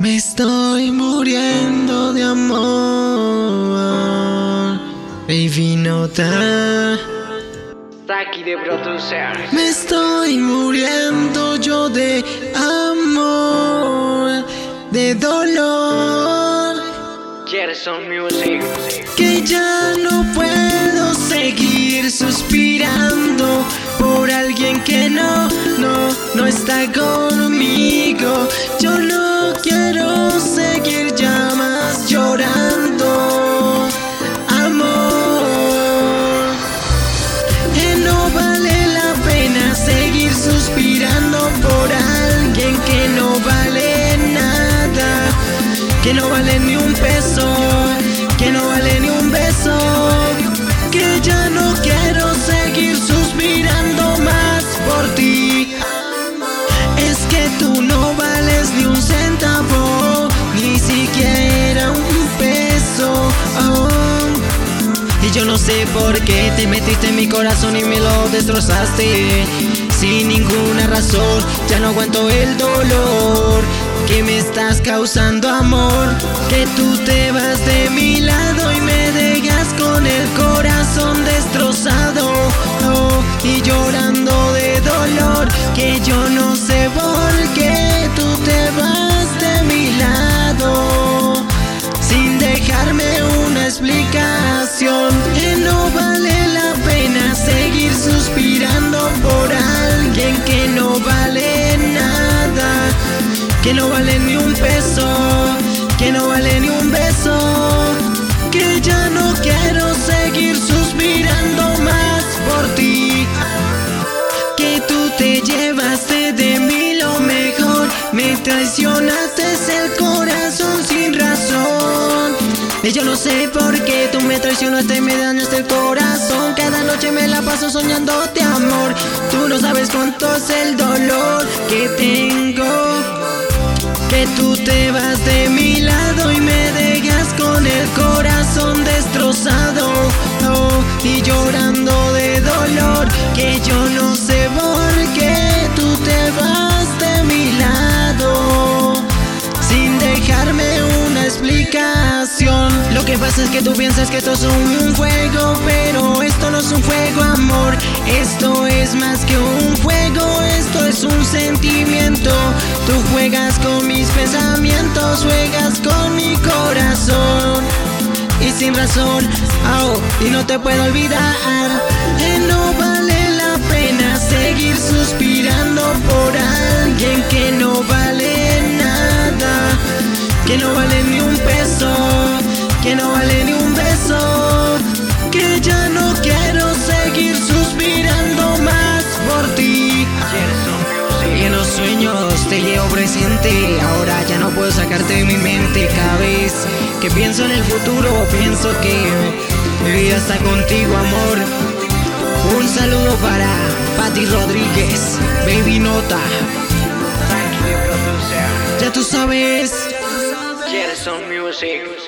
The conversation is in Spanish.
Me estoy muriendo de amor, baby nota. Saki de producer. Me estoy muriendo yo de amor, de dolor. Gerson Music. Que ya no puedo seguir suspirando por alguien que no, no, no está conmigo. Vale ni un peso, que no vale ni un beso, que ya no quiero seguir suspirando más por ti. Es que tú no vales ni un centavo, ni siquiera un peso. oh. Y yo no sé por qué te metiste en mi corazón y me lo destrozaste. Sin ninguna razón, ya no aguanto el dolor que me estás causando amor. Que tú te vas de mi lado y me dejas con el corazón destrozado. y llorando de dolor, que yo no sé por qué tú te vas de mi lado sin dejarme una explicación. Que no vale ni un peso, que no vale ni un beso, que ya no quiero seguir suspirando más por ti. Que tú te llevaste de mí lo mejor, me traicionaste el corazón sin razón. Y yo no sé por qué tú me traicionaste y me dañaste el corazón. Cada noche me la paso soñándote amor. Tú no sabes cuánto es el dolor que tengo. Que tú te vas de mi lado y me dejas con el corazón destrozado. oh, y llorando de dolor. Que yo no sé por qué tú te vas de mi lado sin dejarme una explicación. Lo que pasa es que tú piensas que esto es un juego, pero esto no es un juego, amor. Esto es más que un juego, esto es un sentimiento. Tú juegas con mis pensamientos, juegas con mi corazón. Y sin razón, oh, y no te puedo olvidar. Que no vale la pena seguir suspirando por alguien que no vale te llevo presente, ahora ya no puedo sacarte de mi mente. Cada vez que pienso en el futuro, pienso que mi vida está contigo, amor. Un saludo para Patti Rodríguez, Baby Nota. Ya tú sabes. Gerson Music.